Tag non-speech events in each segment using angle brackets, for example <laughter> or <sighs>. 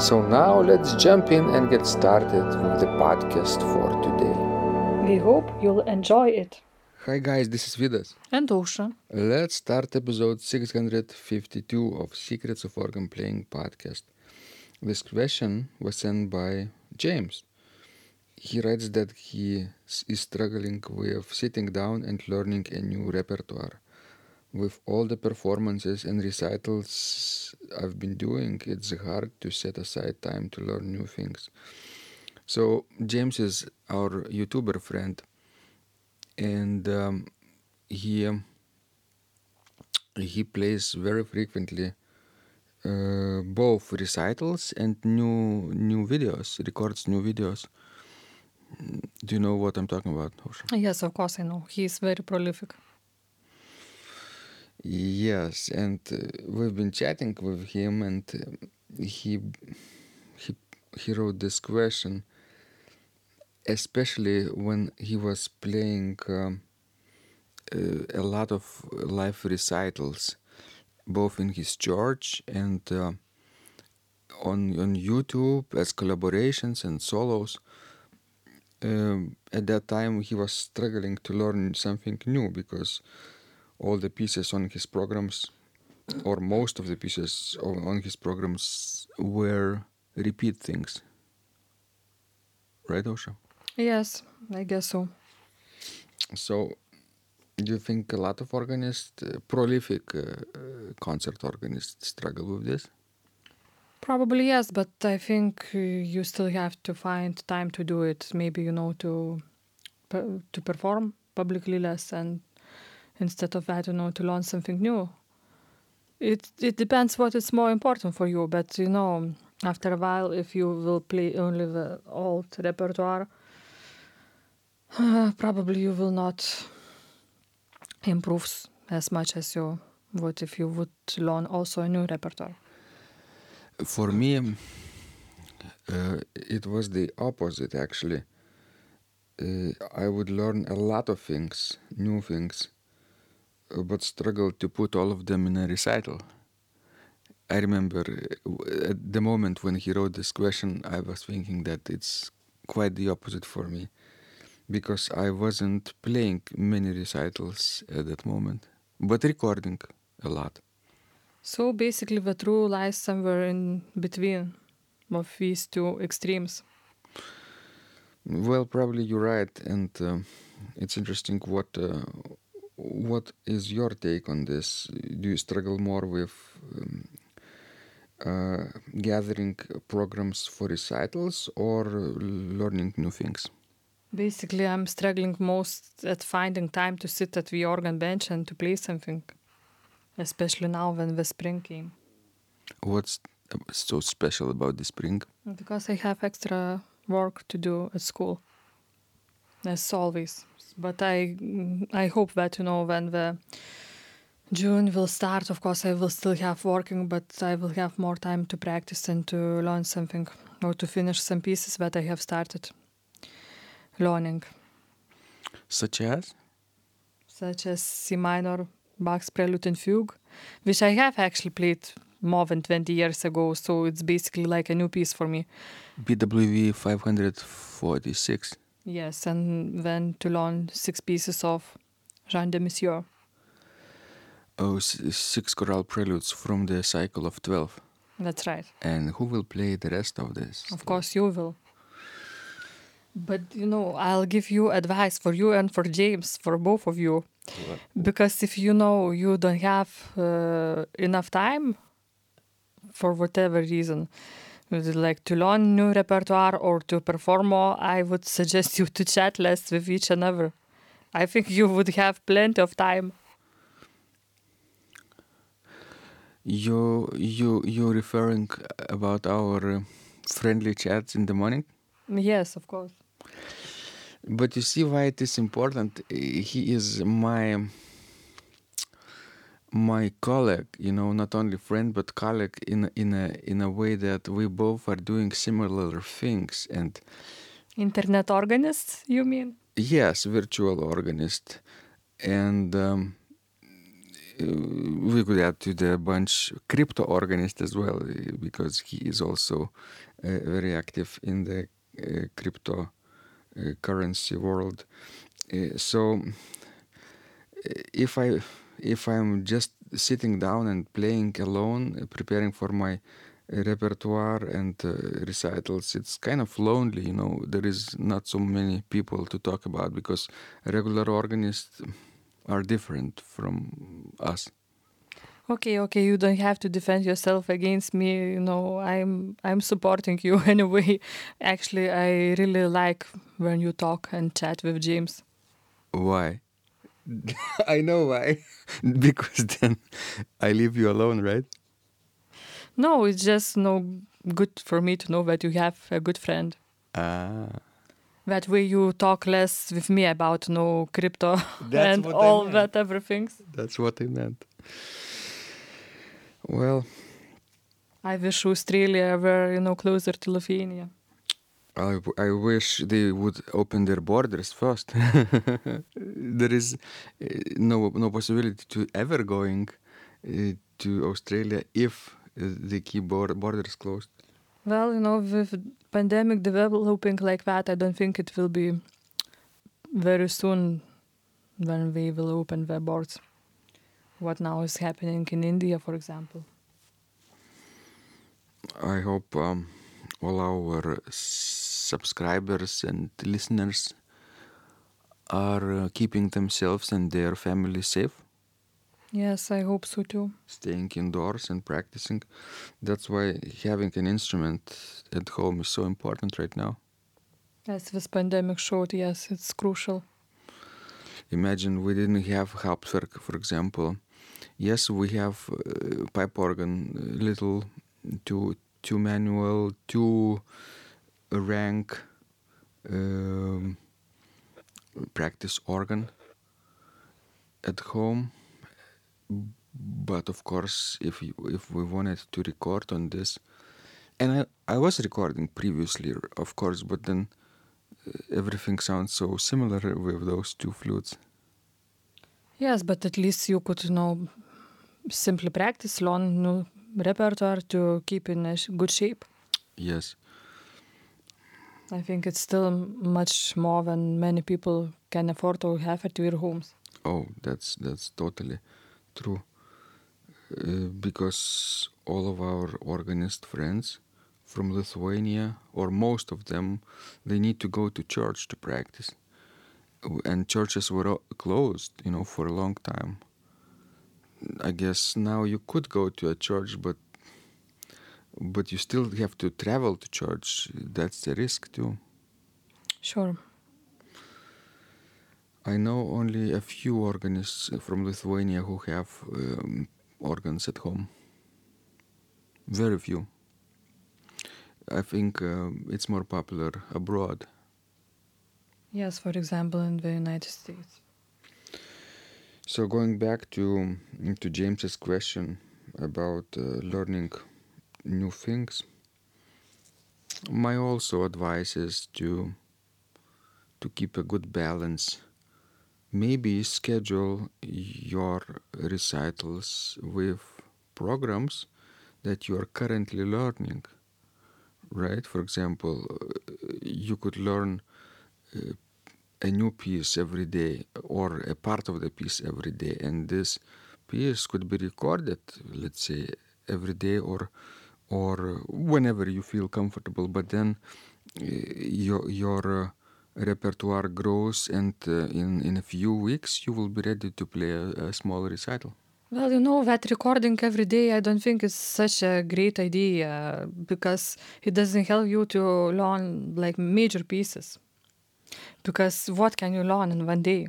So now let's jump in and get started with the podcast for today. We hope you'll enjoy it. Hi guys, this is Vidas. And Ausra. Let's start episode 652 of Secrets of Organ Playing podcast. This question was sent by James. He writes that he is struggling with sitting down and learning a new repertoire. With all the performances and recitals I've been doing, it's hard to set aside time to learn new things. So, James is our YouTuber friend, and um, he he plays very frequently uh, both recitals and new new videos, records new videos. Do you know what I'm talking about? Yes, of course I know. He is very prolific. Yes, and uh, we've been chatting with him, and uh, he he he wrote this question, especially when he was playing um, uh, a lot of live recitals, both in his church and uh, on on YouTube as collaborations and solos. Um, at that time, he was struggling to learn something new because all the pieces on his programs, or most of the pieces on his programs, were repeat things. Right, Ausra? Yes, I guess so. So, do you think a lot of organists, uh, prolific uh, uh, concert organists, struggle with this? Probably yes, but I think uh, you still have to find time to do it. Maybe you know to to perform publicly less and instead of I don't know to learn something new. It it depends what is more important for you, but you know after a while if you will play only the old repertoire, uh, <sighs> probably you will not improve as much as you would if you would learn also a new repertoire. For me, uh, it was the opposite actually. Uh, I would learn a lot of things, new things, but struggled to put all of them in a recital. I remember uh, at the moment when he wrote this question, I was thinking that it's quite the opposite for me because I wasn't playing many recitals at that moment, but recording a lot. So basically, the truth lies somewhere in between of these two extremes. Well, probably you're right, and um it's interesting. What uh, what is your take on this? Do you struggle more with um, uh, gathering programs for recitals or learning new things? Basically, I'm struggling most at finding time to sit at the organ bench and to play something, especially now when the spring came. What's so special about the spring? Because I have extra work to do at school, as always. But I, I hope that you know when the June will start. Of course, I will still have working, but I will have more time to practice and to learn something or to finish some pieces that I have started learning, Such as? such as C minor, Bach's Prelude and Fugue, which I have actually played more than 20 years ago. So it's basically like a new piece for me. BWV 546. Yes, and then to learn six pieces of Jeanne Demessieux. Oh, six chorale preludes from the cycle of 12. That's right. And who will play the rest of this? Of course, you will. But you know, I'll give you advice for you and for James, for both of you. Because if you know you don't have uh, enough time for whatever reason, would you like to learn new repertoire or to perform more, I would <laughs> suggest you to chat less with each and another. I think you would have plenty of time. You you you referring about our uh, friendly chats in the morning? Yes, of course. But you see why it is important. He is my my colleague, you know, not only friend but colleague in in a in a way that we both are doing similar things and Internet organist, you mean? yes, virtual organist, and um, we could add to the bunch crypto organist as well because he is also uh, very active in the uh, crypto uh, currency world. Uh, so uh, if I if I'm just sitting down and playing alone, uh, preparing for my uh, repertoire and uh, recitals, it's kind of lonely. You know, there is not so many people to talk about because regular organists are different from us. Okay, okay, you don't have to defend yourself against me. You know, I'm I'm supporting you <laughs> anyway. Actually, I really like when you talk and chat with James. Why? <laughs> I know why. <laughs> because then I leave you alone, right? No, it's just no good for me to know that you have a good friend. Ah. That way you talk less with me about no crypto <laughs> That's and all that everything. That's what I meant. Well, I wish Australia were, you know, closer to Lithuania. I, I wish they would open their borders first. <laughs> there is uh, no no possibility to ever going uh, to Australia if uh, they keep borders closed. Well, you know, with pandemic developing like that, I don't think it will be very soon when we will open the borders. What now is happening in India, for example. I hope um, all our subscribers and listeners are uh, keeping themselves and their families safe, Yes, I hope so too. staying indoors and practicing. That's why having an instrument at home is so important right now. As this pandemic showed, yes, it's crucial. Imagine we didn't have Hauptwerk, for example. Yes, we have uh, pipe organ, uh, little two two manual, two rank um, practice organ at home. But of course, if you, if we wanted to record on this, and I, I was recording previously, of course, but then uh, everything sounds so similar with those two flutes. Yes, but at least you could, you know, simply practice, long new repertoire to keep in a good shape. Yes, I think it's still much more than many people can afford to have at their homes. oh, that's that's totally true. Uh, because all of our organist friends from Lithuania, or most of them, they need to go to church to practice, and churches were closed, you know, for a long time. I guess now you could go to a church, but but you still have to travel to church. That's the risk too. Sure. I know only a few organists from Lithuania who have um, organs at home. Very few. I think um, it's more popular abroad. Yes, for example, in the United States. So going back to to James's question about uh, learning new things, my also advice is to to keep a good balance. Maybe schedule your recitals with programs that you are currently learning. Right? For example, uh, you could learn uh, a new piece every day or a part of the piece every day and this piece could be recorded let's say every day or or whenever you feel comfortable but then uh, your your uh, repertoire grows and uh, in in a few weeks you will be ready to play a, a small recital Well, you know, that recording every day, I don't think is such a great idea because it doesn't help you to learn like major pieces. Because what can you learn in one day?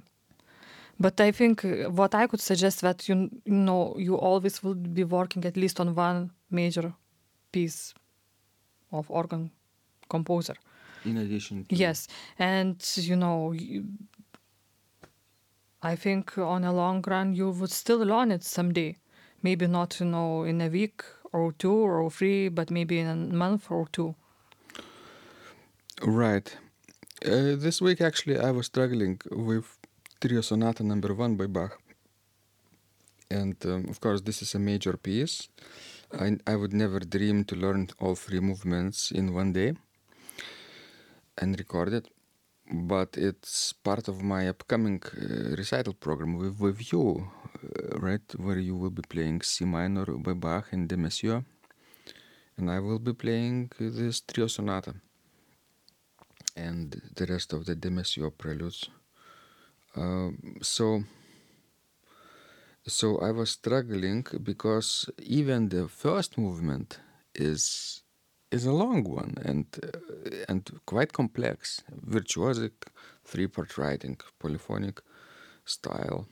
But I think uh, what I could suggest that you, you know you always will be working at least on one major piece of organ composer. in addition to Yes, and you know, you, I think on a long run you would still learn it someday. Maybe not, you know, in a week or two or three, but maybe in a month or two. Right. Uh, this week, actually, I was struggling with Trio Sonata Number One by Bach, and um, of course, this is a major piece. I, I would never dream to learn all three movements in one day and record it, but it's part of my upcoming uh, recital program with, with you, uh, right? Where you will be playing C minor by Bach and Demessieux, and I will be playing this Trio Sonata and the rest of the Demessieux preludes. Um, so so I was struggling because even the first movement is is a long one and uh, and quite complex, virtuosic, three-part writing, polyphonic style.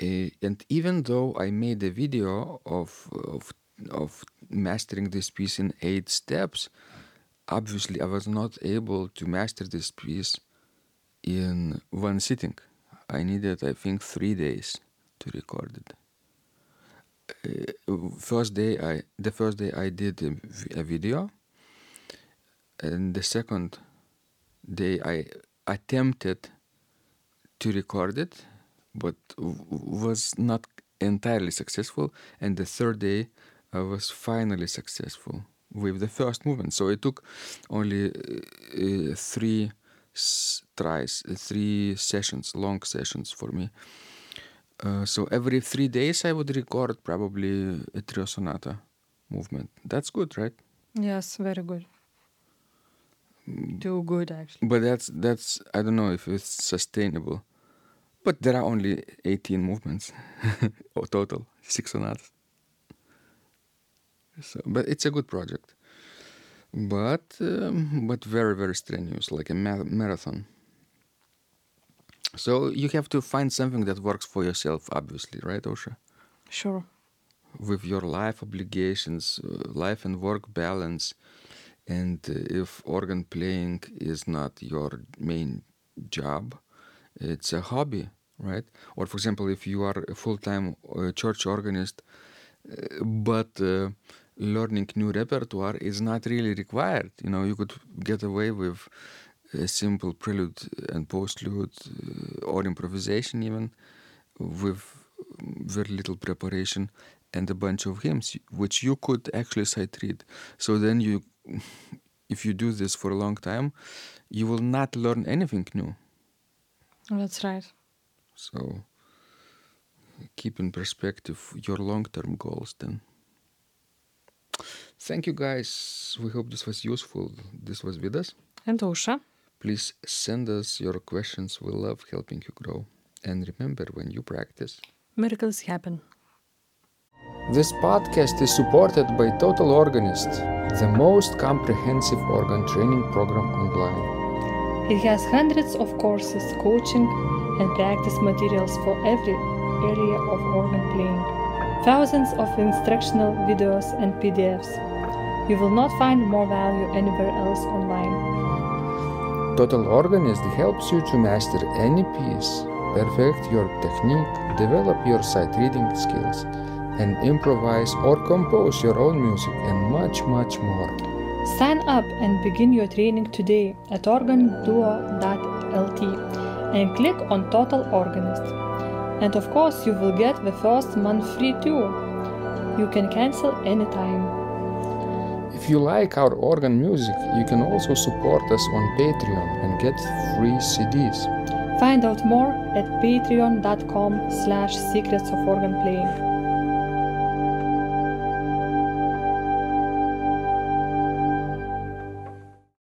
Uh, and even though I made a video of of of mastering this piece in eight steps, obviously I was not able to master this piece in one sitting. I needed, I think, three days to record it. Uh, first day, I the first day I did a video, and the second day I attempted to record it, but was not entirely successful. And the third day, I was finally successful with the first movement. So it took only uh, three tries, three sessions, long sessions for me. Uh, so every three days I would record probably a trio sonata movement. That's good, right? Yes, very good. Too good, actually. But that's that's I don't know if it's sustainable. But there are only 18 movements <laughs> or total, six sonatas. So, but it's a good project. But um, but very very strenuous, like a ma- marathon. So you have to find something that works for yourself, obviously, right, Ausra? Sure. with your life obligations, uh, life and work balance, and uh, if organ playing is not your main job, it's a hobby, right? Or, for example, if you are a full time uh, church organist, but uh, learning new repertoire is not really required, you know, you could get away with a simple prelude and postlude uh, or improvisation, even with very little preparation and a bunch of hymns which you could actually sight read. So then you <laughs> if you do this for a long time you will not learn anything new. That's right. so keep in perspective your long-term goals then. Thank you guys. We hope this was useful. This was vidas And Ausra. Please send us your questions we love helping you grow and remember when you practice Miracles happen. This podcast is supported by Total Organist, the most comprehensive organ training program online. It has hundreds of courses, coaching, and practice materials for every area of organ playing. Thousands of instructional videos and PDFs. You will not find more value anywhere else online. Total Organist helps you to master any piece, perfect your technique, develop your sight reading skills, and improvise or compose your own music and much, much more. Sign up and begin your training today at organduo.lt and click on Total Organist. And of course, you will get the first month free too. You can cancel anytime. If you like our organ music, you can also support us on Patreon and get free CDs. Find out more at patreon.com slash secrets of organ playing.